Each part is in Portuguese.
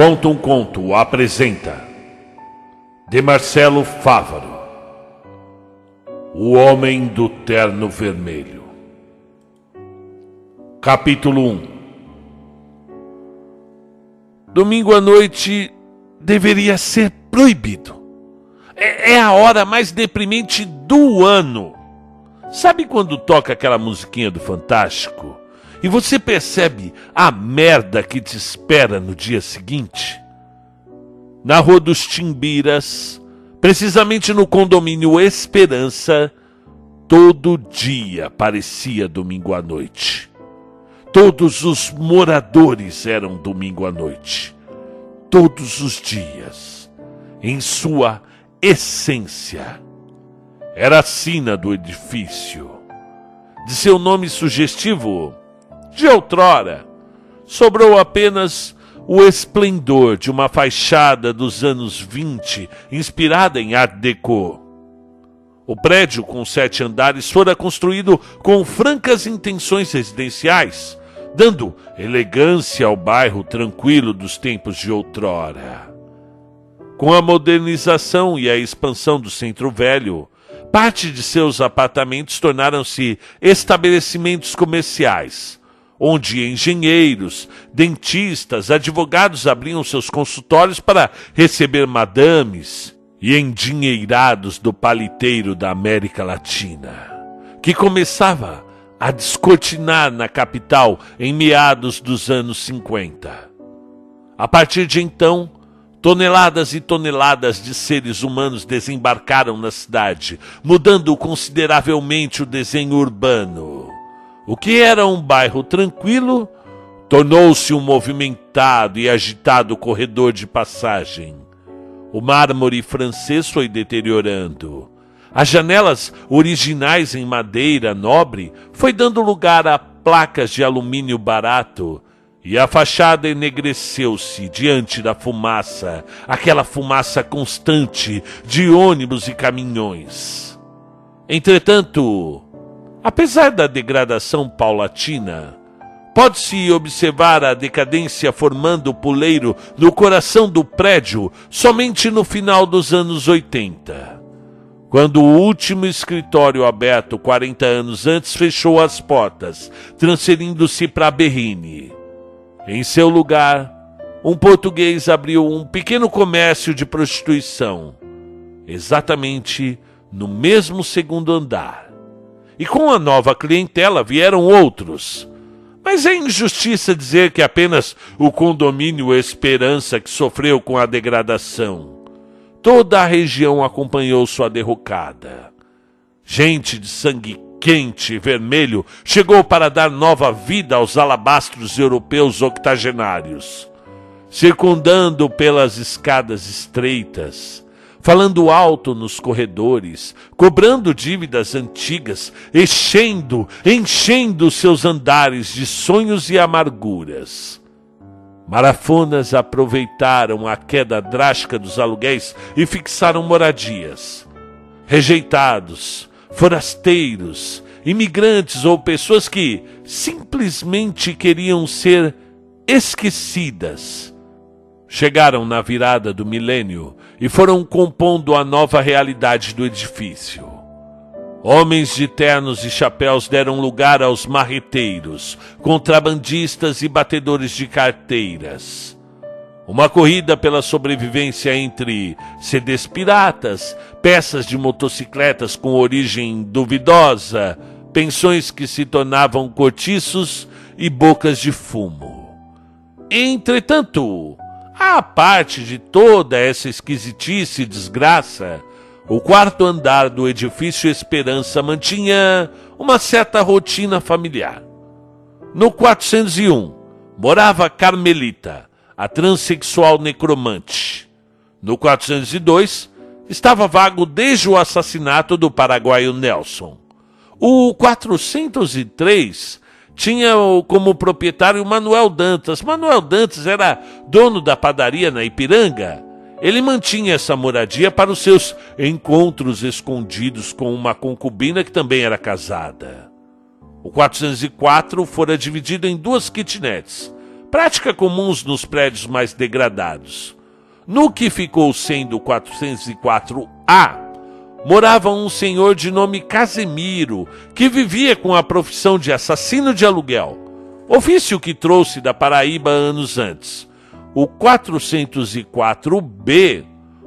Conta um Conto apresenta De Marcelo Fávaro O Homem do Terno Vermelho Capítulo 1 Domingo à noite deveria ser proibido. É, é a hora mais deprimente do ano. Sabe quando toca aquela musiquinha do Fantástico? E você percebe a merda que te espera no dia seguinte? Na Rua dos Timbiras, precisamente no condomínio Esperança, todo dia parecia domingo à noite. Todos os moradores eram domingo à noite. Todos os dias, em sua essência. Era a sina do edifício. De seu nome sugestivo, de outrora. Sobrou apenas o esplendor de uma fachada dos anos 20, inspirada em Art Deco. O prédio, com sete andares, fora construído com francas intenções residenciais, dando elegância ao bairro tranquilo dos tempos de outrora. Com a modernização e a expansão do centro velho, parte de seus apartamentos tornaram-se estabelecimentos comerciais onde engenheiros, dentistas, advogados abriam seus consultórios para receber madames e endinheirados do paliteiro da América Latina, que começava a descortinar na capital em meados dos anos 50. A partir de então, toneladas e toneladas de seres humanos desembarcaram na cidade, mudando consideravelmente o desenho urbano. O que era um bairro tranquilo tornou-se um movimentado e agitado corredor de passagem. O mármore francês foi deteriorando. As janelas originais em madeira nobre foi dando lugar a placas de alumínio barato e a fachada enegreceu-se diante da fumaça, aquela fumaça constante de ônibus e caminhões. Entretanto, Apesar da degradação paulatina, pode-se observar a decadência formando o puleiro no coração do prédio somente no final dos anos 80, quando o último escritório aberto 40 anos antes fechou as portas, transferindo-se para Berrine. Em seu lugar, um português abriu um pequeno comércio de prostituição, exatamente no mesmo segundo andar. E com a nova clientela vieram outros. Mas é injustiça dizer que apenas o condomínio Esperança que sofreu com a degradação. Toda a região acompanhou sua derrocada. Gente de sangue quente e vermelho chegou para dar nova vida aos alabastros europeus octogenários. Circundando pelas escadas estreitas, falando alto nos corredores, cobrando dívidas antigas, enchendo, enchendo seus andares de sonhos e amarguras. Marafonas aproveitaram a queda drástica dos aluguéis e fixaram moradias. Rejeitados, forasteiros, imigrantes ou pessoas que simplesmente queriam ser esquecidas chegaram na virada do milênio e foram compondo a nova realidade do edifício. Homens de ternos e chapéus deram lugar aos marreteiros, contrabandistas e batedores de carteiras. Uma corrida pela sobrevivência entre CDs piratas, peças de motocicletas com origem duvidosa, pensões que se tornavam cortiços e bocas de fumo. Entretanto, à parte de toda essa esquisitice e desgraça, o quarto andar do edifício Esperança mantinha uma certa rotina familiar. No 401, morava Carmelita, a transexual necromante. No 402, estava vago desde o assassinato do paraguaio Nelson. O 403 tinha como proprietário Manuel Dantas. Manuel Dantas era dono da padaria na Ipiranga. Ele mantinha essa moradia para os seus encontros escondidos com uma concubina que também era casada. O 404 fora dividido em duas kitnets, prática comuns nos prédios mais degradados. No que ficou sendo 404A, morava um senhor de nome Casemiro, que vivia com a profissão de assassino de aluguel, ofício que trouxe da Paraíba anos antes. O 404B,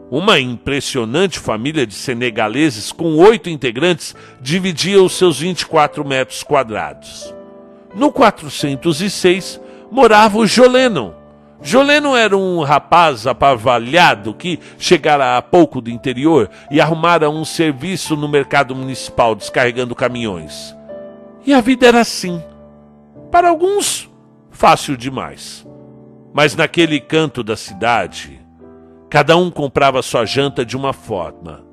uma impressionante família de senegaleses com oito integrantes, dividia os seus 24 metros quadrados. No 406 morava o Jolenon. Jolenon era um rapaz apavalhado que chegara há pouco do interior e arrumara um serviço no mercado municipal descarregando caminhões. E a vida era assim. Para alguns, fácil demais. Mas naquele canto da cidade, cada um comprava sua janta de uma forma.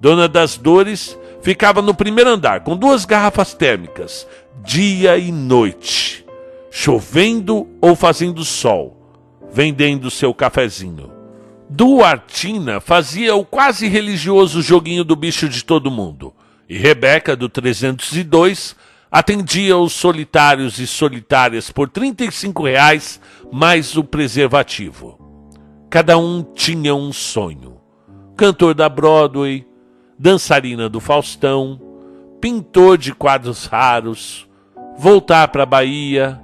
Dona das Dores ficava no primeiro andar com duas garrafas térmicas, dia e noite, chovendo ou fazendo sol, vendendo seu cafezinho. Duartina fazia o quase religioso joguinho do bicho de todo mundo, e Rebeca, do 302, atendia os solitários e solitárias por 35 reais mais o preservativo. Cada um tinha um sonho. Cantor da Broadway, dançarina do Faustão, pintor de quadros raros, voltar para a Bahia.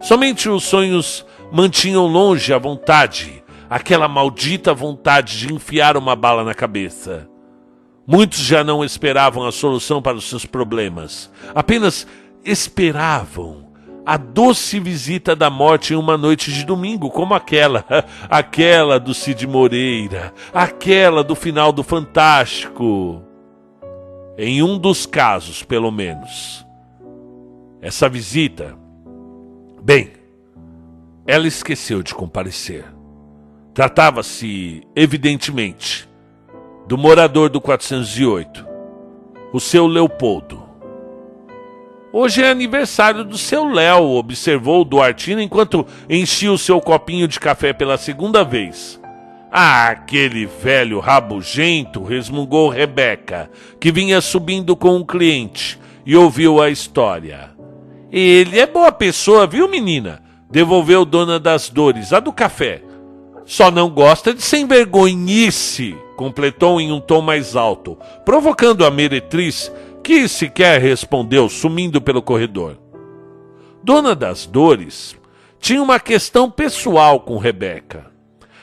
Somente os sonhos mantinham longe a vontade, aquela maldita vontade de enfiar uma bala na cabeça. Muitos já não esperavam a solução para os seus problemas, apenas esperavam a doce visita da morte em uma noite de domingo, como aquela, aquela do Cid Moreira, aquela do final do Fantástico. Em um dos casos, pelo menos, essa visita, bem, ela esqueceu de comparecer. Tratava-se, evidentemente, do morador do 408, o seu Leopoldo. Hoje é aniversário do seu Léo, observou Duartina enquanto enchia o seu copinho de café pela segunda vez. Ah, aquele velho rabugento, resmungou Rebeca, que vinha subindo com um cliente e ouviu a história. Ele é boa pessoa, viu, menina? Devolveu Dona das Dores, a do café. Só não gosta de sem vergonhice completou em um tom mais alto, provocando a meretriz, que sequer respondeu, sumindo pelo corredor. Dona das Dores tinha uma questão pessoal com Rebeca.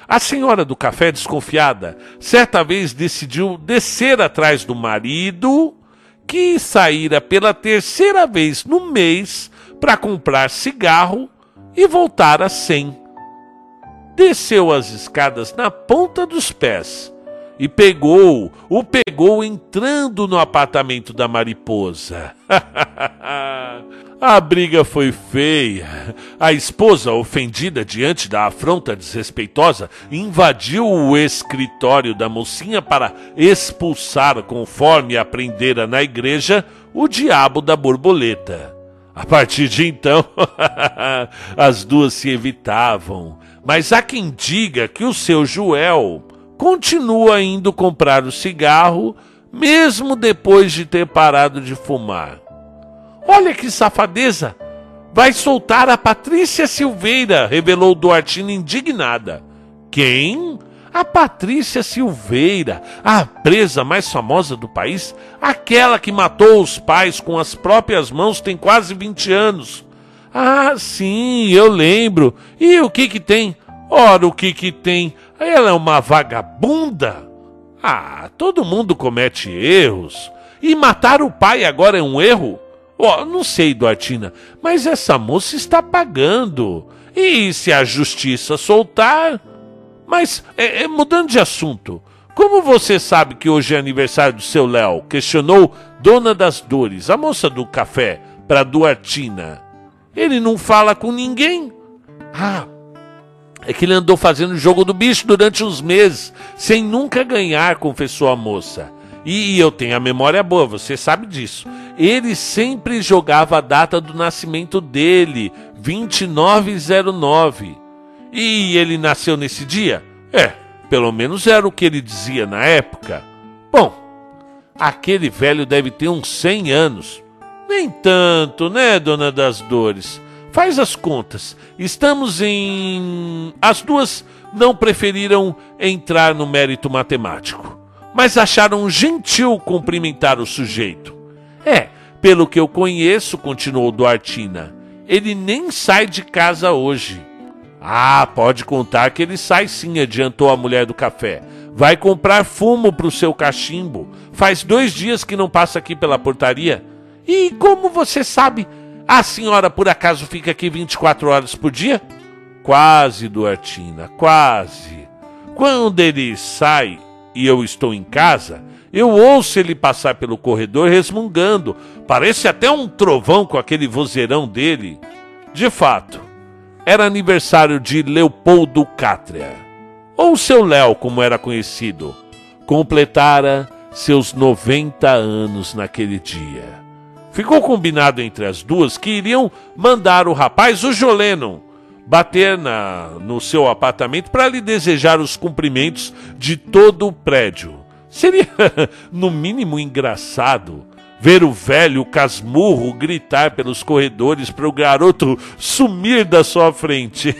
A senhora do café, desconfiada, certa vez decidiu descer atrás do marido, que saíra pela terceira vez no mês para comprar cigarro e voltara sem. Desceu as escadas na ponta dos pés e pegou, o pegou entrando no apartamento da mariposa. A briga foi feia. A esposa, ofendida diante da afronta desrespeitosa, invadiu o escritório da mocinha para expulsar, conforme aprendera na igreja, o diabo da borboleta. A partir de então, as duas se evitavam. Mas há quem diga que o seu Joel continua indo comprar o cigarro, mesmo depois de ter parado de fumar. Olha que safadeza! Vai soltar a Patrícia Silveira, revelou Duartina indignada. Quem? A Patrícia Silveira, a presa mais famosa do país, aquela que matou os pais com as próprias mãos tem quase 20 anos. Ah, sim, eu lembro. E o que que tem? Ora, o que que tem? Ela é uma vagabunda? Ah, todo mundo comete erros. E matar o pai agora é um erro? Oh, não sei, Duartina, mas essa moça está pagando. E se a justiça soltar? Mas, é, é, mudando de assunto, como você sabe que hoje é aniversário do seu Léo? Questionou Dona das Dores, a moça do café, para Duartina. Ele não fala com ninguém? Ah, é que ele andou fazendo o jogo do bicho durante uns meses, sem nunca ganhar, confessou a moça. E eu tenho a memória boa, você sabe disso. Ele sempre jogava a data do nascimento dele, 2909. E ele nasceu nesse dia? É, pelo menos era o que ele dizia na época. Bom, aquele velho deve ter uns 100 anos. Nem tanto, né, dona das dores? Faz as contas. Estamos em. As duas não preferiram entrar no mérito matemático, mas acharam gentil cumprimentar o sujeito. É, pelo que eu conheço, continuou Duartina, ele nem sai de casa hoje. Ah, pode contar que ele sai sim, adiantou a mulher do café. Vai comprar fumo para o seu cachimbo. Faz dois dias que não passa aqui pela portaria. E como você sabe? A senhora por acaso fica aqui 24 horas por dia? Quase, Duartina, quase. Quando ele sai e eu estou em casa, eu ouço ele passar pelo corredor resmungando. Parece até um trovão com aquele vozeirão dele. De fato, era aniversário de Leopoldo Cátria, ou seu Léo, como era conhecido. Completara seus 90 anos naquele dia. Ficou combinado entre as duas que iriam mandar o rapaz, o Joleno, bater na, no seu apartamento para lhe desejar os cumprimentos de todo o prédio. Seria, no mínimo, engraçado ver o velho casmurro gritar pelos corredores para o garoto sumir da sua frente.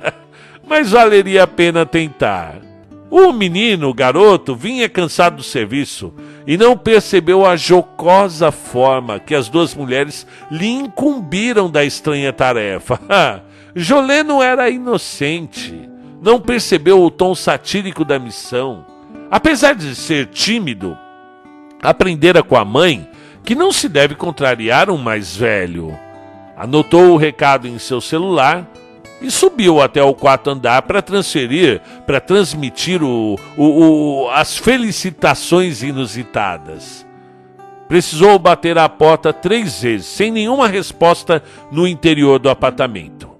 Mas valeria a pena tentar. O menino, o garoto, vinha cansado do serviço e não percebeu a jocosa forma que as duas mulheres lhe incumbiram da estranha tarefa. Jolé não era inocente, não percebeu o tom satírico da missão. Apesar de ser tímido, aprendera com a mãe que não se deve contrariar um mais velho. Anotou o recado em seu celular e subiu até o quarto andar para transferir, para transmitir o, o, o, as felicitações inusitadas. Precisou bater à porta três vezes, sem nenhuma resposta no interior do apartamento.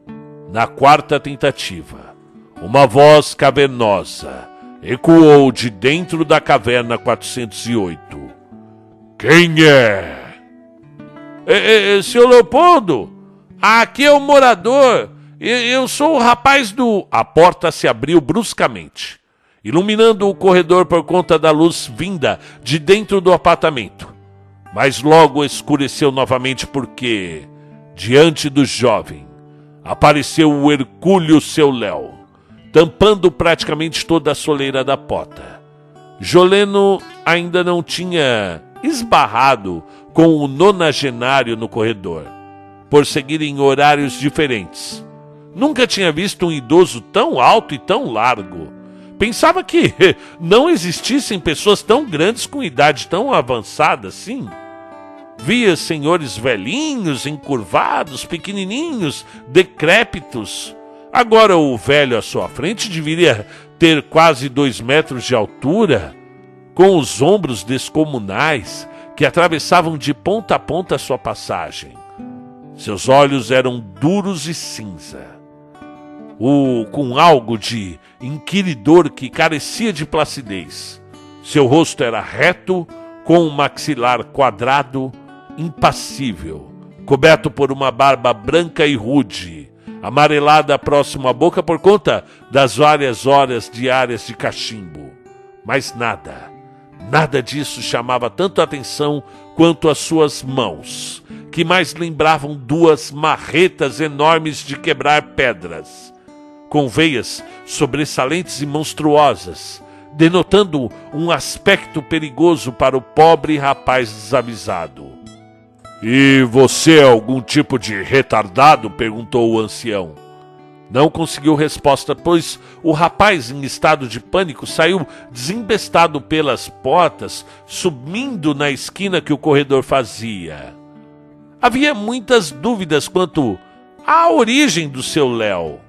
Na quarta tentativa, uma voz cavernosa ecoou de dentro da caverna 408. Quem é? É, é, é senhor Leopoldo? Aqui é o morador. Eu sou o rapaz do. A porta se abriu bruscamente, iluminando o corredor por conta da luz vinda de dentro do apartamento. Mas logo escureceu novamente porque, diante do jovem, apareceu o Hercúleo seu Léo, tampando praticamente toda a soleira da porta. Joleno ainda não tinha esbarrado com o nonagenário no corredor, por seguirem horários diferentes Nunca tinha visto um idoso tão alto e tão largo. Pensava que não existissem pessoas tão grandes com idade tão avançada assim. Via senhores velhinhos, encurvados, pequenininhos, decrépitos. Agora o velho à sua frente deveria ter quase dois metros de altura, com os ombros descomunais que atravessavam de ponta a ponta a sua passagem. Seus olhos eram duros e cinza o, com algo de inquiridor que carecia de placidez. Seu rosto era reto, com um maxilar quadrado, impassível, coberto por uma barba branca e rude, amarelada próximo à boca por conta das várias horas diárias de cachimbo. Mas nada, nada disso chamava tanto a atenção quanto as suas mãos, que mais lembravam duas marretas enormes de quebrar pedras com veias sobressalentes e monstruosas, denotando um aspecto perigoso para o pobre rapaz desavisado. E você é algum tipo de retardado? perguntou o ancião. Não conseguiu resposta, pois o rapaz, em estado de pânico, saiu desembestado pelas portas, subindo na esquina que o corredor fazia. Havia muitas dúvidas quanto à origem do seu Léo.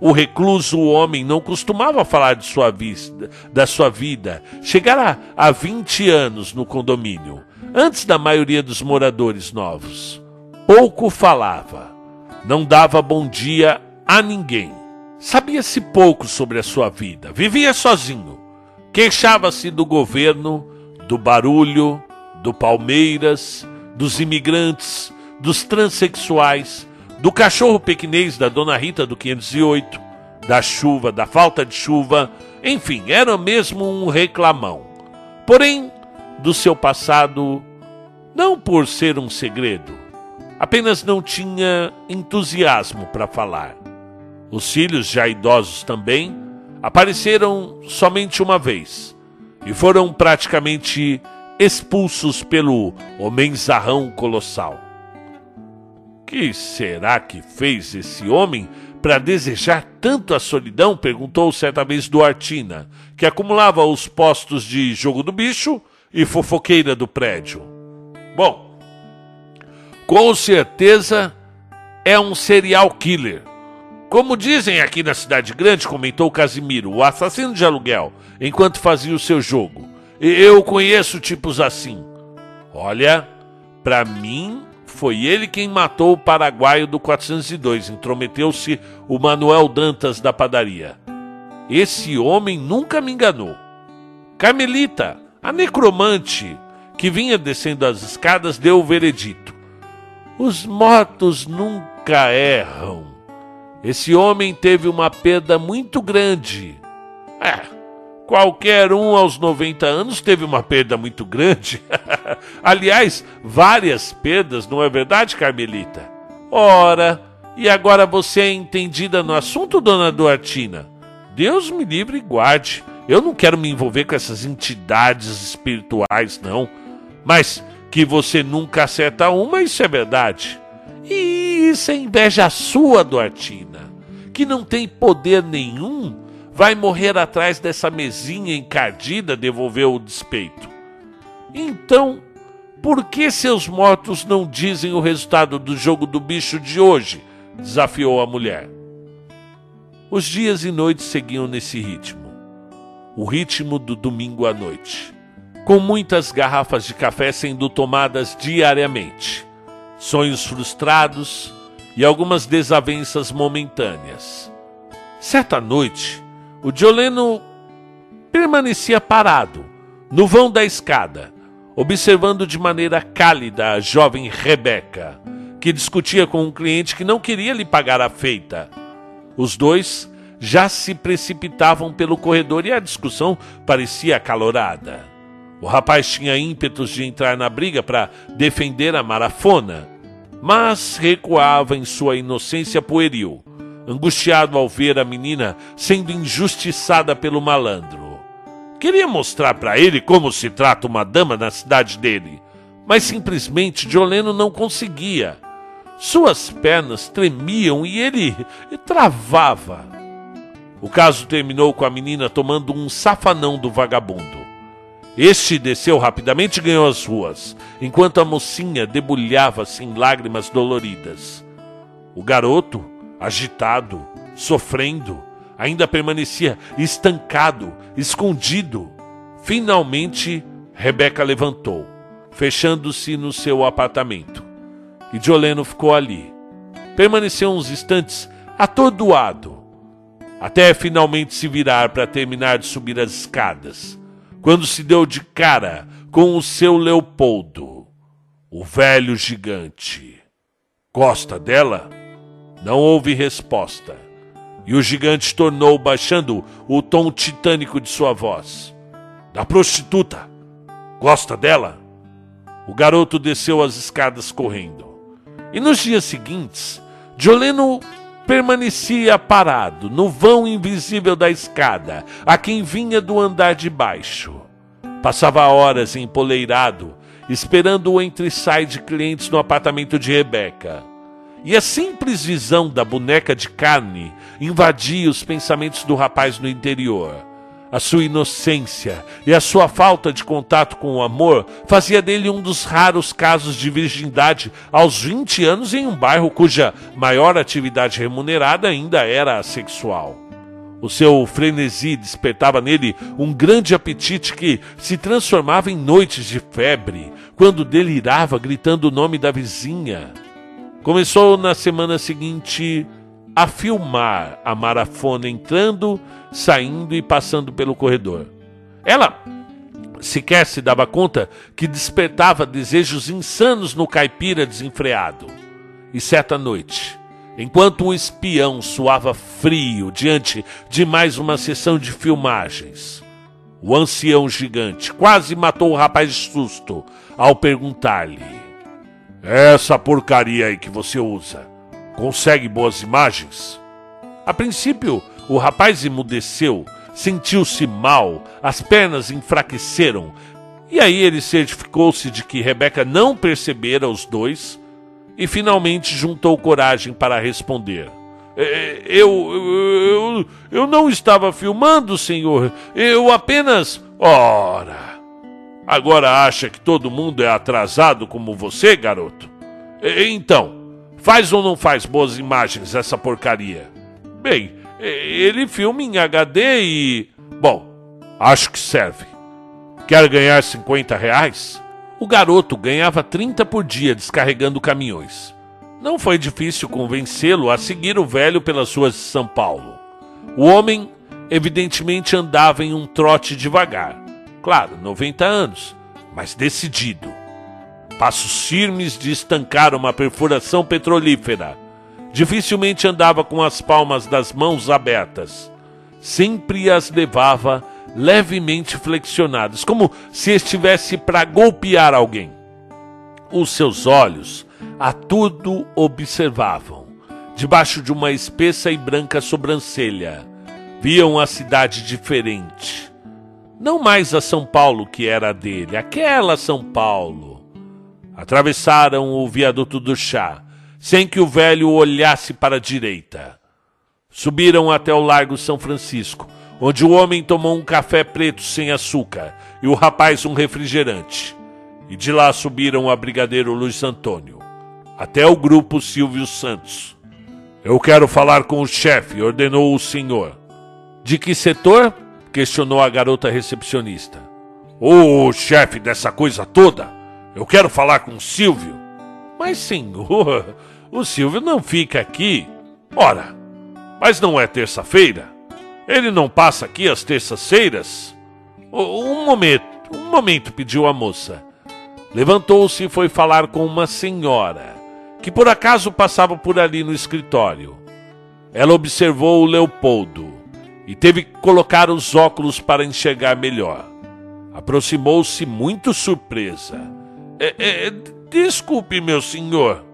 O recluso homem não costumava falar de sua vida, da sua vida. Chegara há 20 anos no condomínio, antes da maioria dos moradores novos. Pouco falava, não dava bom dia a ninguém. Sabia-se pouco sobre a sua vida, vivia sozinho. Queixava-se do governo, do barulho, do Palmeiras, dos imigrantes, dos transexuais, do cachorro pequinês da Dona Rita do 508, da chuva, da falta de chuva, enfim, era mesmo um reclamão. Porém, do seu passado, não por ser um segredo, apenas não tinha entusiasmo para falar. Os filhos, já idosos também, apareceram somente uma vez e foram praticamente expulsos pelo homenzarrão colossal. Que será que fez esse homem para desejar tanto a solidão? perguntou certa vez Duartina, que acumulava os postos de jogo do bicho e fofoqueira do prédio. Bom, com certeza é um serial killer. Como dizem aqui na cidade grande, comentou Casimiro, o assassino de aluguel, enquanto fazia o seu jogo. Eu conheço tipos assim. Olha, para mim foi ele quem matou o paraguaio do 402, intrometeu-se o Manuel Dantas da padaria. Esse homem nunca me enganou. Carmelita, a necromante que vinha descendo as escadas, deu o veredito. Os mortos nunca erram. Esse homem teve uma perda muito grande. É, qualquer um aos 90 anos teve uma perda muito grande. Aliás, várias perdas, não é verdade, Carmelita? Ora, e agora você é entendida no assunto, dona Duartina? Deus me livre e guarde. Eu não quero me envolver com essas entidades espirituais, não. Mas que você nunca acerta uma, isso é verdade. E isso é inveja sua, Duartina, que não tem poder nenhum, vai morrer atrás dessa mesinha encardida, devolveu o despeito. Então, por que seus mortos não dizem o resultado do jogo do bicho de hoje? desafiou a mulher. Os dias e noites seguiam nesse ritmo o ritmo do domingo à noite com muitas garrafas de café sendo tomadas diariamente, sonhos frustrados e algumas desavenças momentâneas. Certa noite, o Dioleno permanecia parado, no vão da escada, observando de maneira cálida a jovem Rebeca, que discutia com um cliente que não queria lhe pagar a feita. Os dois já se precipitavam pelo corredor e a discussão parecia acalorada. O rapaz tinha ímpetos de entrar na briga para defender a marafona, mas recuava em sua inocência pueril, angustiado ao ver a menina sendo injustiçada pelo malandro. Queria mostrar para ele como se trata uma dama na cidade dele, mas simplesmente Joleno não conseguia. Suas pernas tremiam e ele travava. O caso terminou com a menina tomando um safanão do vagabundo. Este desceu rapidamente e ganhou as ruas, enquanto a mocinha debulhava-se em lágrimas doloridas. O garoto, agitado, sofrendo, ainda permanecia estancado, escondido. Finalmente, Rebeca levantou, fechando-se no seu apartamento. E Joleno ficou ali. Permaneceu uns instantes atordoado, até finalmente se virar para terminar de subir as escadas quando se deu de cara com o seu Leopoldo, o velho gigante. Gosta dela? Não houve resposta. E o gigante tornou, baixando o tom titânico de sua voz. Da prostituta. Gosta dela? O garoto desceu as escadas correndo. E nos dias seguintes, Joleno permanecia parado no vão invisível da escada, a quem vinha do andar de baixo. Passava horas empoleirado, esperando o entre-sai de clientes no apartamento de Rebeca. E a simples visão da boneca de carne invadia os pensamentos do rapaz no interior a sua inocência e a sua falta de contato com o amor fazia dele um dos raros casos de virgindade aos 20 anos em um bairro cuja maior atividade remunerada ainda era a sexual. O seu frenesi despertava nele um grande apetite que se transformava em noites de febre, quando delirava gritando o nome da vizinha. Começou na semana seguinte a filmar a marafona entrando, saindo e passando pelo corredor. Ela sequer se dava conta que despertava desejos insanos no caipira desenfreado. E certa noite, enquanto o espião suava frio diante de mais uma sessão de filmagens, o ancião gigante quase matou o rapaz de susto ao perguntar-lhe: Essa porcaria aí que você usa, consegue boas imagens? A princípio, o rapaz emudeceu, sentiu-se mal, as pernas enfraqueceram, e aí ele certificou-se de que Rebeca não percebera os dois e finalmente juntou coragem para responder. É, eu, eu, eu não estava filmando, senhor. Eu apenas. Ora! Agora acha que todo mundo é atrasado como você, garoto? Então, faz ou não faz boas imagens essa porcaria? Bem, ele filma em HD e. Bom, acho que serve. Quer ganhar 50 reais? O garoto ganhava 30 por dia descarregando caminhões. Não foi difícil convencê-lo a seguir o velho pelas ruas de São Paulo. O homem, evidentemente, andava em um trote devagar. Claro, 90 anos, mas decidido. Passos firmes de estancar uma perfuração petrolífera. Dificilmente andava com as palmas das mãos abertas. Sempre as levava levemente flexionadas, como se estivesse para golpear alguém. Os seus olhos a tudo observavam, debaixo de uma espessa e branca sobrancelha. Viam a cidade diferente. Não mais a São Paulo que era dele, aquela São Paulo. Atravessaram o viaduto do chá, sem que o velho olhasse para a direita. Subiram até o Largo São Francisco, onde o homem tomou um café preto sem açúcar e o rapaz um refrigerante. E de lá subiram a Brigadeiro Luiz Antônio até o grupo Silvio Santos. Eu quero falar com o chefe, ordenou o senhor. De que setor? questionou a garota recepcionista. O chefe dessa coisa toda. Eu quero falar com o Silvio. Mas, senhor, o Silvio não fica aqui. Ora, mas não é terça-feira? Ele não passa aqui às terças-feiras? Um momento, um momento, pediu a moça. Levantou-se e foi falar com uma senhora que por acaso passava por ali no escritório. Ela observou o Leopoldo e teve que colocar os óculos para enxergar melhor. Aproximou-se muito surpresa. É, é, desculpe, meu senhor.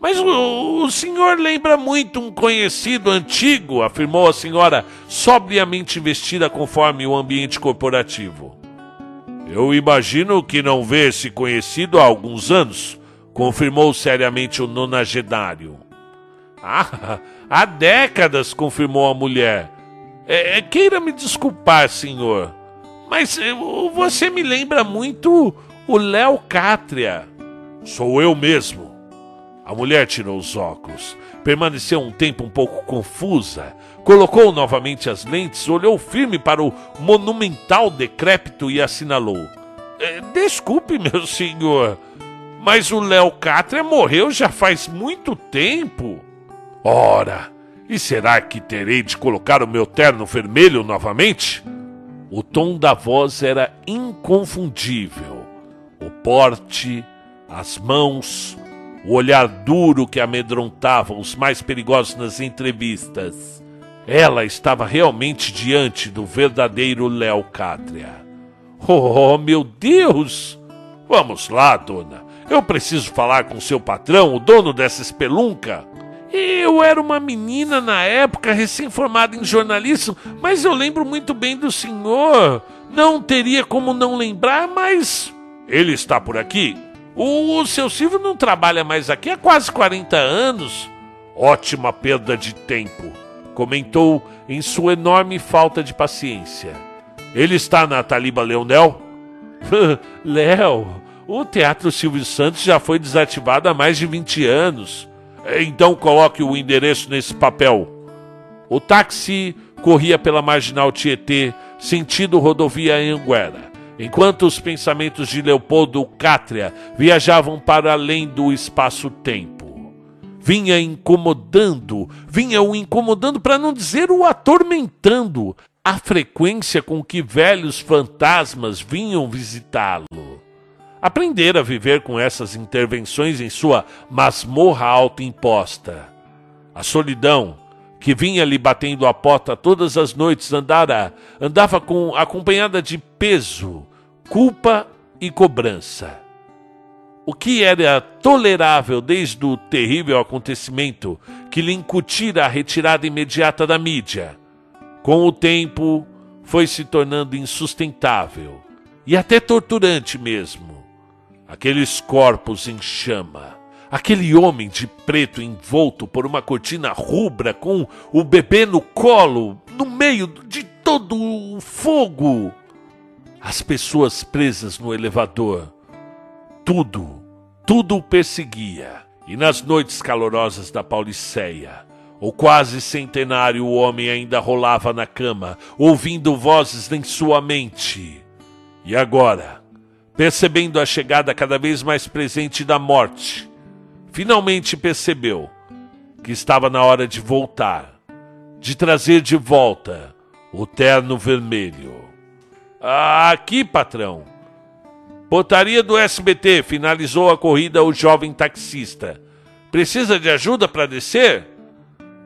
Mas o, o, senhor lembra muito um conhecido antigo, afirmou a senhora, sobriamente vestida conforme o ambiente corporativo. Eu imagino que não vê esse conhecido há alguns anos, confirmou seriamente o nonagenário. Ah, há décadas, confirmou a mulher. É, é, queira me desculpar, senhor, mas é, você me lembra muito o Léo Cátria. Sou eu mesmo. A mulher tirou os óculos, permaneceu um tempo um pouco confusa, colocou novamente as lentes, olhou firme para o monumental decrépito e assinalou: é, Desculpe, meu senhor, mas o Léo Catra morreu já faz muito tempo. Ora, e será que terei de colocar o meu terno vermelho novamente? O tom da voz era inconfundível. O porte, as mãos, o olhar duro que amedrontava os mais perigosos nas entrevistas. Ela estava realmente diante do verdadeiro Léo Cátria. Oh, meu Deus! Vamos lá, dona. Eu preciso falar com seu patrão, o dono dessa espelunca. Eu era uma menina na época, recém-formada em jornalismo, mas eu lembro muito bem do senhor. Não teria como não lembrar, mas. Ele está por aqui? O, o seu Silvio não trabalha mais aqui há quase 40 anos. Ótima perda de tempo, comentou em sua enorme falta de paciência. Ele está na Taliba Leonel? Léo, o Teatro Silvio Santos já foi desativado há mais de 20 anos. Então coloque o endereço nesse papel. O táxi corria pela marginal Tietê, sentido rodovia Anguera, enquanto os pensamentos de Leopoldo Cátria viajavam para além do espaço-tempo. Vinha incomodando, vinha o incomodando para não dizer o atormentando, a frequência com que velhos fantasmas vinham visitá-lo. Aprender a viver com essas intervenções em sua masmorra autoimposta. A solidão, que vinha lhe batendo a porta todas as noites, andara, andava com acompanhada de peso, culpa e cobrança. o que era tolerável desde o terrível acontecimento que lhe incutira a retirada imediata da mídia, com o tempo foi se tornando insustentável e até torturante mesmo. Aqueles corpos em chama, aquele homem de preto envolto por uma cortina rubra com o bebê no colo, no meio de todo o fogo, as pessoas presas no elevador tudo, tudo o perseguia. E nas noites calorosas da Pauliceia, o quase centenário homem ainda rolava na cama, ouvindo vozes em sua mente. E agora, percebendo a chegada cada vez mais presente da morte, finalmente percebeu que estava na hora de voltar, de trazer de volta o terno vermelho. Aqui, patrão, Portaria do SBT finalizou a corrida o jovem taxista. Precisa de ajuda para descer?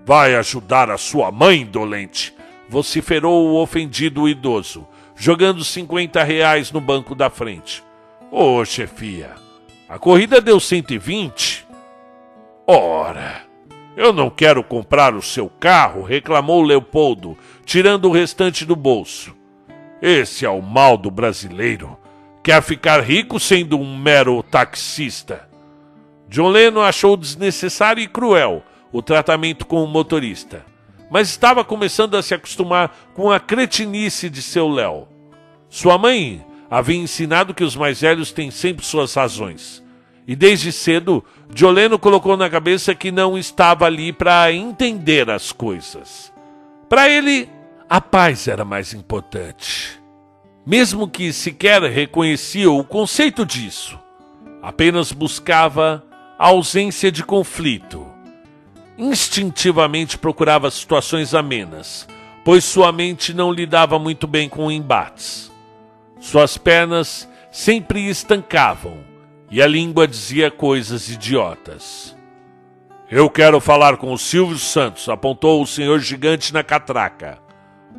Vai ajudar a sua mãe, dolente! vociferou o ofendido idoso, jogando 50 reais no banco da frente. Ô, oh, chefia, a corrida deu 120? Ora, eu não quero comprar o seu carro, reclamou Leopoldo, tirando o restante do bolso. Esse é o mal do brasileiro quer ficar rico sendo um mero taxista. John Lennon achou desnecessário e cruel o tratamento com o motorista, mas estava começando a se acostumar com a cretinice de seu Léo. Sua mãe havia ensinado que os mais velhos têm sempre suas razões. E desde cedo, Joleno colocou na cabeça que não estava ali para entender as coisas. Para ele, a paz era mais importante mesmo que sequer reconhecia o conceito disso, apenas buscava a ausência de conflito. Instintivamente procurava situações amenas, pois sua mente não lidava muito bem com embates. Suas pernas sempre estancavam e a língua dizia coisas idiotas. Eu quero falar com o Silvio Santos, apontou o senhor gigante na catraca.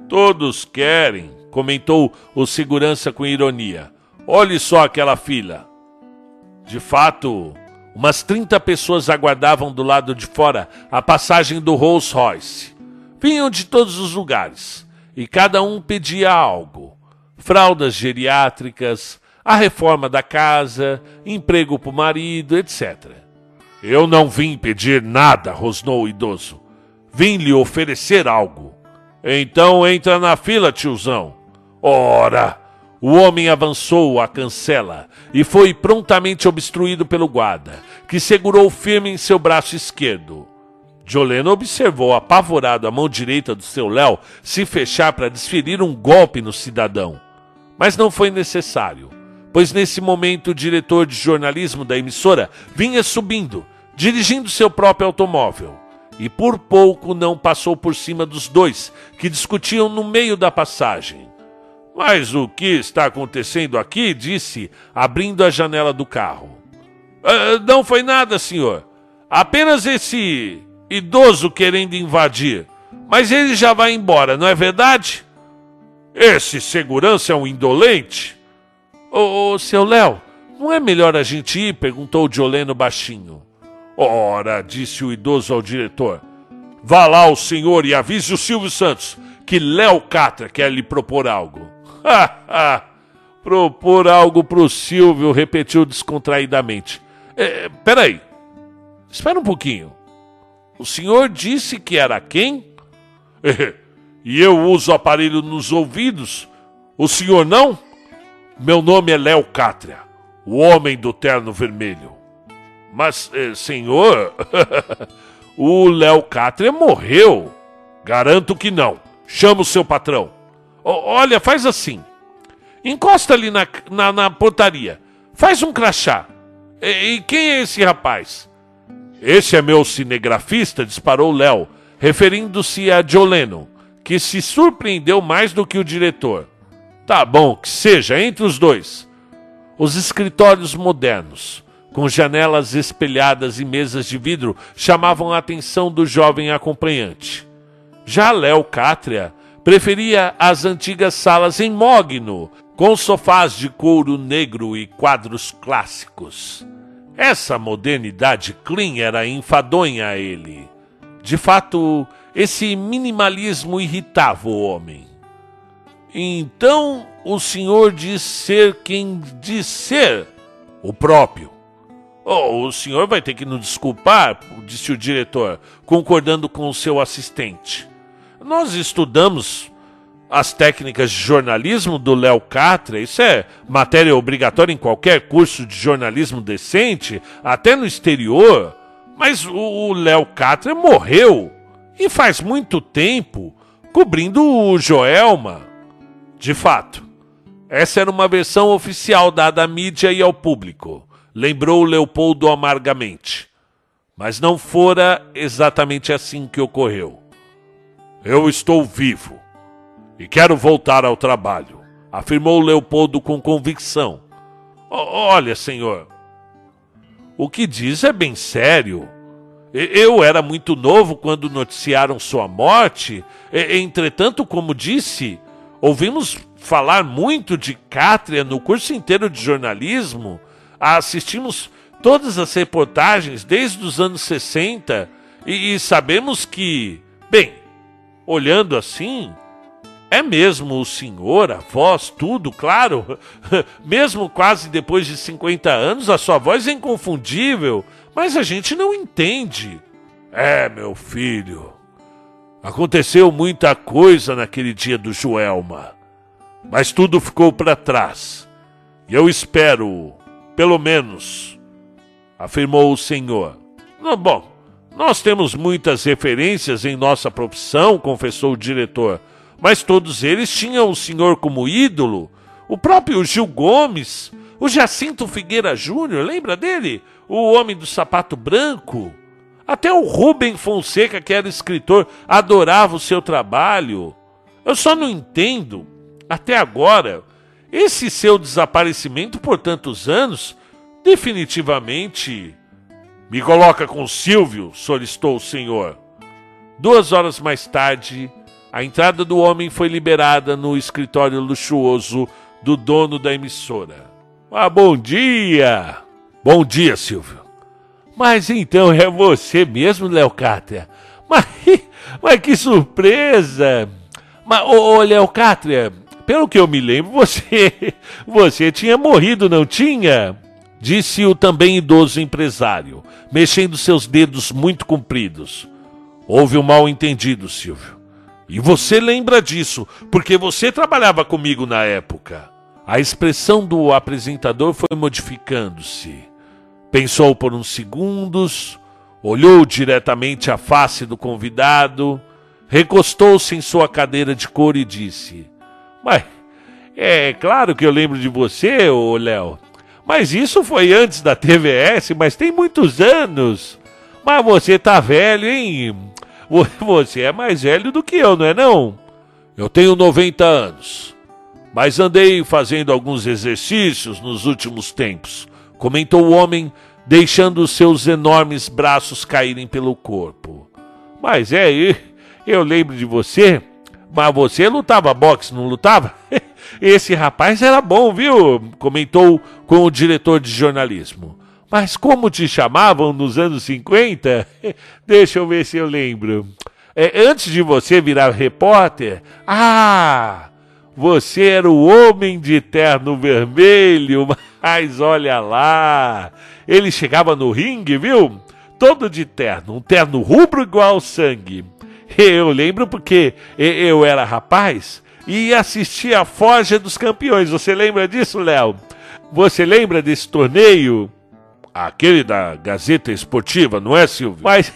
Todos querem, comentou o segurança com ironia. Olhe só aquela fila. De fato, umas 30 pessoas aguardavam do lado de fora a passagem do Rolls Royce. Vinham de todos os lugares e cada um pedia algo: fraldas geriátricas, a reforma da casa, emprego para o marido, etc. Eu não vim pedir nada, rosnou o idoso. Vim lhe oferecer algo. Então entra na fila, tiozão. Ora! O homem avançou à cancela e foi prontamente obstruído pelo guarda, que segurou firme em seu braço esquerdo. Joleno observou apavorado a mão direita do seu Léo se fechar para desferir um golpe no cidadão. Mas não foi necessário, pois nesse momento o diretor de jornalismo da emissora vinha subindo, dirigindo seu próprio automóvel, e por pouco não passou por cima dos dois que discutiam no meio da passagem. Mas o que está acontecendo aqui? disse, abrindo a janela do carro. Ah, não foi nada, senhor. Apenas esse idoso querendo invadir. Mas ele já vai embora, não é verdade? Esse segurança é um indolente? Ô, ô seu Léo, não é melhor a gente ir? perguntou Dioleno baixinho. Ora, disse o idoso ao diretor. Vá lá o senhor e avise o Silvio Santos que Léo Catra quer lhe propor algo. Propor algo pro Silvio, repetiu descontraidamente. É, peraí. Espera um pouquinho. O senhor disse que era quem? e eu uso aparelho nos ouvidos. O senhor não? Meu nome é Léo Cátria, o homem do terno vermelho. Mas, eh, senhor, o Léo Cátria morreu. Garanto que não. Chama o seu patrão. Olha, faz assim. Encosta ali na, na, na portaria. Faz um crachá. E, e, quem é esse rapaz? Esse é meu cinegrafista, disparou Léo, referindo-se a Joleno, que se surpreendeu mais do que o diretor. Tá bom, que seja, entre os dois. Os escritórios modernos, com janelas espelhadas e mesas de vidro, chamavam a atenção do jovem acompanhante. Já Léo Cátria Preferia as antigas salas em mogno, com sofás de couro negro e quadros clássicos. Essa modernidade clean era enfadonha a ele. De fato, esse minimalismo irritava o homem. Então o senhor diz ser quem diz ser o próprio. Oh, o senhor vai ter que nos desculpar, disse o diretor, concordando com o seu assistente. Nós estudamos as técnicas de jornalismo do Léo Catra, isso é matéria obrigatória em qualquer curso de jornalismo decente, até no exterior. Mas o Léo Catra morreu e faz muito tempo cobrindo o Joelma. De fato, essa era uma versão oficial dada à mídia e ao público, lembrou Leopoldo amargamente. Mas não fora exatamente assim que ocorreu. Eu estou vivo e quero voltar ao trabalho, afirmou Leopoldo com convicção. Olha, senhor, o que diz é bem sério. Eu era muito novo quando noticiaram sua morte. Entretanto, como disse, ouvimos falar muito de Cátria no curso inteiro de jornalismo. Assistimos todas as reportagens desde os anos 60 e, e sabemos que, bem, olhando assim, é mesmo o senhor, a voz, tudo, claro. mesmo quase depois de 50 anos, a sua voz é inconfundível, mas a gente não entende. É, meu filho. Aconteceu muita coisa naquele dia do Joelma, mas tudo ficou para trás. E eu espero, pelo menos, afirmou o senhor. Bom, nós temos muitas referências em nossa profissão, confessou o diretor mas todos eles tinham o senhor como ídolo. O próprio Gil Gomes, o Jacinto Figueira Júnior, lembra dele? O homem do sapato branco. Até o Rubem Fonseca, que era escritor, adorava o seu trabalho. Eu só não entendo, até agora, esse seu desaparecimento por tantos anos, definitivamente. Me coloca com Silvio, solicitou o senhor. Duas horas mais tarde, a entrada do homem foi liberada no escritório luxuoso do dono da emissora. Ah, bom dia! Bom dia, Silvio. Mas então é você mesmo, Leocátria? Mas, mas que surpresa! Mas, ô, ô Leocátria, pelo que eu me lembro, você, você tinha morrido, não tinha? Disse o também idoso empresário, mexendo seus dedos muito compridos. Houve um mal entendido, Silvio. E você lembra disso, porque você trabalhava comigo na época. A expressão do apresentador foi modificando-se. Pensou por uns segundos, olhou diretamente a face do convidado, recostou-se em sua cadeira de couro e disse: Mas é claro que eu lembro de você, ô Léo. Mas isso foi antes da TVS, mas tem muitos anos. Mas você tá velho, hein? Você é mais velho do que eu, não é não? Eu tenho 90 anos, mas andei fazendo alguns exercícios nos últimos tempos, comentou o homem, deixando seus enormes braços caírem pelo corpo. Mas é, eu lembro de você, mas você lutava boxe, não lutava? Esse rapaz era bom, viu? Comentou com o diretor de jornalismo. Mas como te chamavam nos anos 50? Deixa eu ver se eu lembro. É, antes de você virar repórter, ah, você era o homem de terno vermelho, mas olha lá, ele chegava no ringue, viu? Todo de terno, um terno rubro igual sangue. Eu lembro porque eu era rapaz e assistia a Forja dos Campeões. Você lembra disso, Léo? Você lembra desse torneio? Aquele da Gazeta Esportiva, não é, Silvio? Mas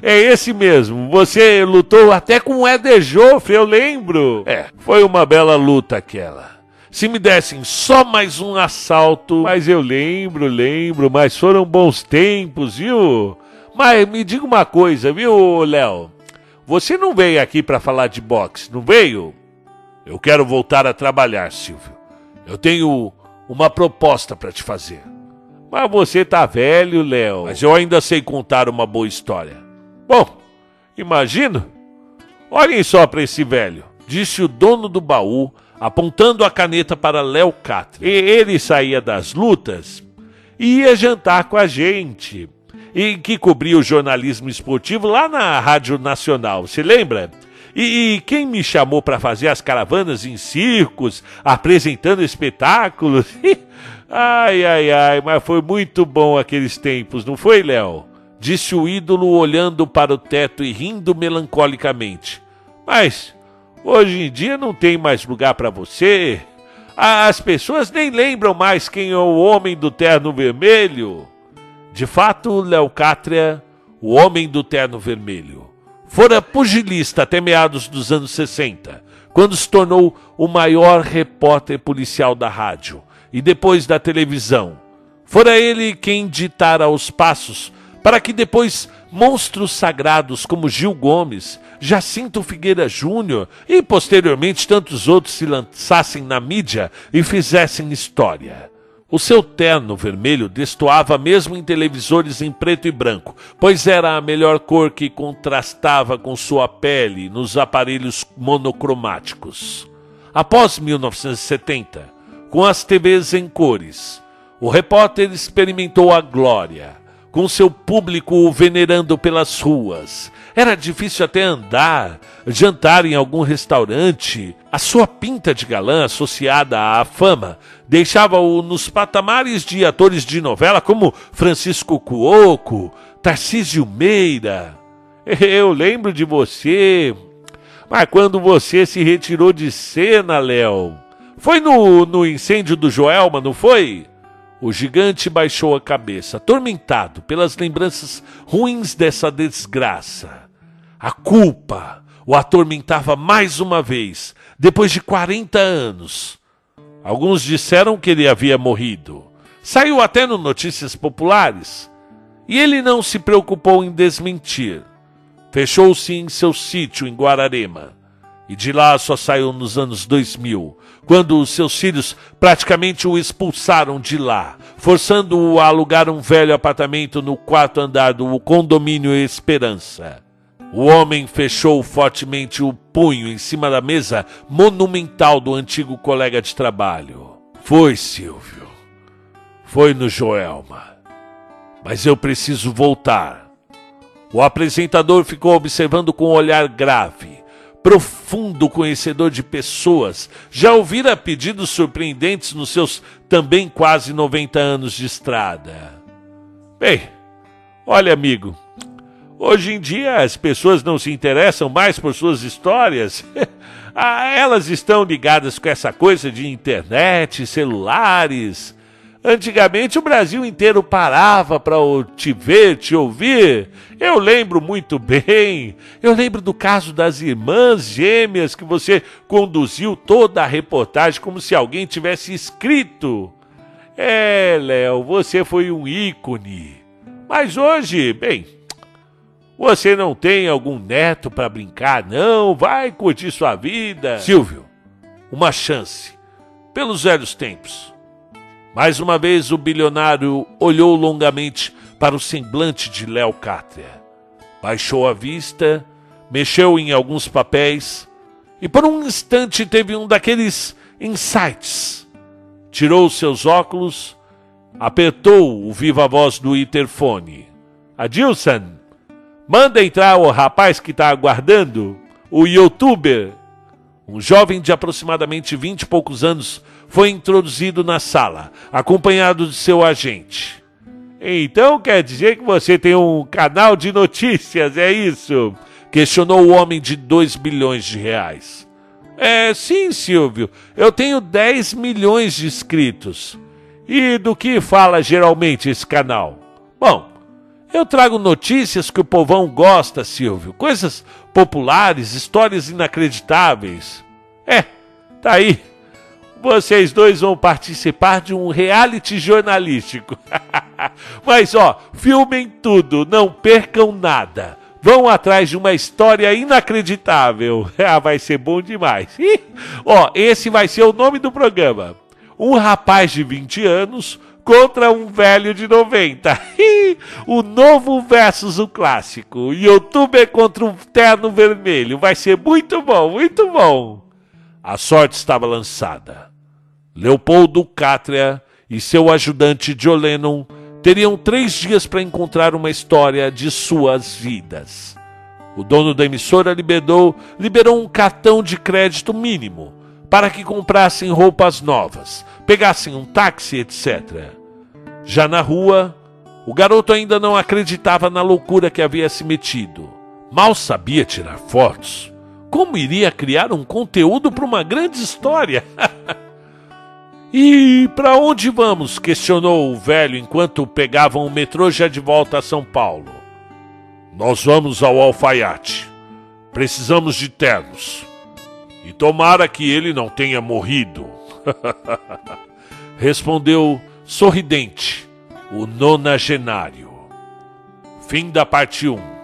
é esse mesmo. Você lutou até com o Éder Joffre, eu lembro. É, foi uma bela luta aquela. Se me dessem só mais um assalto. Mas eu lembro, lembro, mas foram bons tempos, viu? Mas me diga uma coisa, viu, Léo? Você não veio aqui para falar de boxe, não veio? Eu quero voltar a trabalhar, Silvio. Eu tenho uma proposta para te fazer. Mas você tá velho, Léo. Mas eu ainda sei contar uma boa história. Bom, imagino. Olhem só para esse velho, disse o dono do baú, apontando a caneta para Léo Catre. E ele saía das lutas e ia jantar com a gente. E que cobria o jornalismo esportivo lá na Rádio Nacional, se lembra? E, e quem me chamou para fazer as caravanas em circos, apresentando espetáculos? ai, ai, ai, mas foi muito bom aqueles tempos, não foi, Léo? Disse o ídolo olhando para o teto e rindo melancolicamente. Mas hoje em dia não tem mais lugar para você. As pessoas nem lembram mais quem é o homem do terno vermelho. De fato, Léo Cátria, o homem do terno vermelho, fora pugilista até meados dos anos 60, quando se tornou o maior repórter policial da rádio e depois da televisão. Fora ele quem ditara os passos para que depois monstros sagrados como Gil Gomes, Jacinto Figueira Júnior e posteriormente tantos outros se lançassem na mídia e fizessem história. O seu terno vermelho destoava mesmo em televisores em preto e branco, pois era a melhor cor que contrastava com sua pele nos aparelhos monocromáticos. Após 1970, com as TVs em cores, o repórter experimentou a glória com seu público o venerando pelas ruas. Era difícil até andar, jantar em algum restaurante. A sua pinta de galã associada à fama deixava-o nos patamares de atores de novela como Francisco Cuoco, Tarcísio Meira. Eu lembro de você, mas quando você se retirou de cena, Léo, foi no, no incêndio do Joelma, não foi? O gigante baixou a cabeça, atormentado pelas lembranças ruins dessa desgraça. A culpa o atormentava mais uma vez, depois de 40 anos. Alguns disseram que ele havia morrido. Saiu até no Notícias Populares. E ele não se preocupou em desmentir. Fechou-se em seu sítio em Guararema. E de lá só saiu nos anos 2000, quando os seus filhos praticamente o expulsaram de lá, forçando-o a alugar um velho apartamento no quarto andar do condomínio Esperança. O homem fechou fortemente o punho em cima da mesa monumental do antigo colega de trabalho. Foi, Silvio. Foi no Joelma. Mas eu preciso voltar. O apresentador ficou observando com um olhar grave profundo conhecedor de pessoas, já ouvira pedidos surpreendentes nos seus também quase 90 anos de estrada. Bem, olha, amigo, hoje em dia as pessoas não se interessam mais por suas histórias. Ah, elas estão ligadas com essa coisa de internet, celulares, Antigamente o Brasil inteiro parava para te ver, te ouvir. Eu lembro muito bem. Eu lembro do caso das irmãs gêmeas que você conduziu toda a reportagem como se alguém tivesse escrito. É, Léo, você foi um ícone. Mas hoje, bem, você não tem algum neto para brincar, não? Vai curtir sua vida. Silvio, uma chance. Pelos velhos tempos. Mais uma vez o bilionário olhou longamente para o semblante de Léo Cátria. Baixou a vista, mexeu em alguns papéis e por um instante teve um daqueles insights. Tirou seus óculos, apertou o viva voz do interfone. Adilson, manda entrar o rapaz que está aguardando, o youtuber. Um jovem de aproximadamente vinte e poucos anos foi introduzido na sala, acompanhado de seu agente. Então quer dizer que você tem um canal de notícias, é isso? Questionou o homem de 2 bilhões de reais. É, sim, Silvio. Eu tenho 10 milhões de inscritos. E do que fala geralmente esse canal? Bom, eu trago notícias que o povão gosta, Silvio. Coisas populares, histórias inacreditáveis. É, tá aí vocês dois vão participar de um reality jornalístico. Mas ó, filmem tudo, não percam nada. Vão atrás de uma história inacreditável. Ah, vai ser bom demais. ó, esse vai ser o nome do programa. Um rapaz de 20 anos contra um velho de 90. o novo versus o clássico. Youtuber contra um terno vermelho. Vai ser muito bom, muito bom. A sorte estava lançada. Leopoldo Cátria e seu ajudante Joe Lennon teriam três dias para encontrar uma história de suas vidas. O dono da emissora liberou, liberou um cartão de crédito mínimo para que comprassem roupas novas, pegassem um táxi, etc. Já na rua, o garoto ainda não acreditava na loucura que havia se metido. Mal sabia tirar fotos. Como iria criar um conteúdo para uma grande história? e para onde vamos? questionou o velho enquanto pegavam o metrô já de volta a São Paulo. Nós vamos ao alfaiate. Precisamos de ternos. E tomara que ele não tenha morrido. Respondeu sorridente o nonagenário. Fim da parte 1.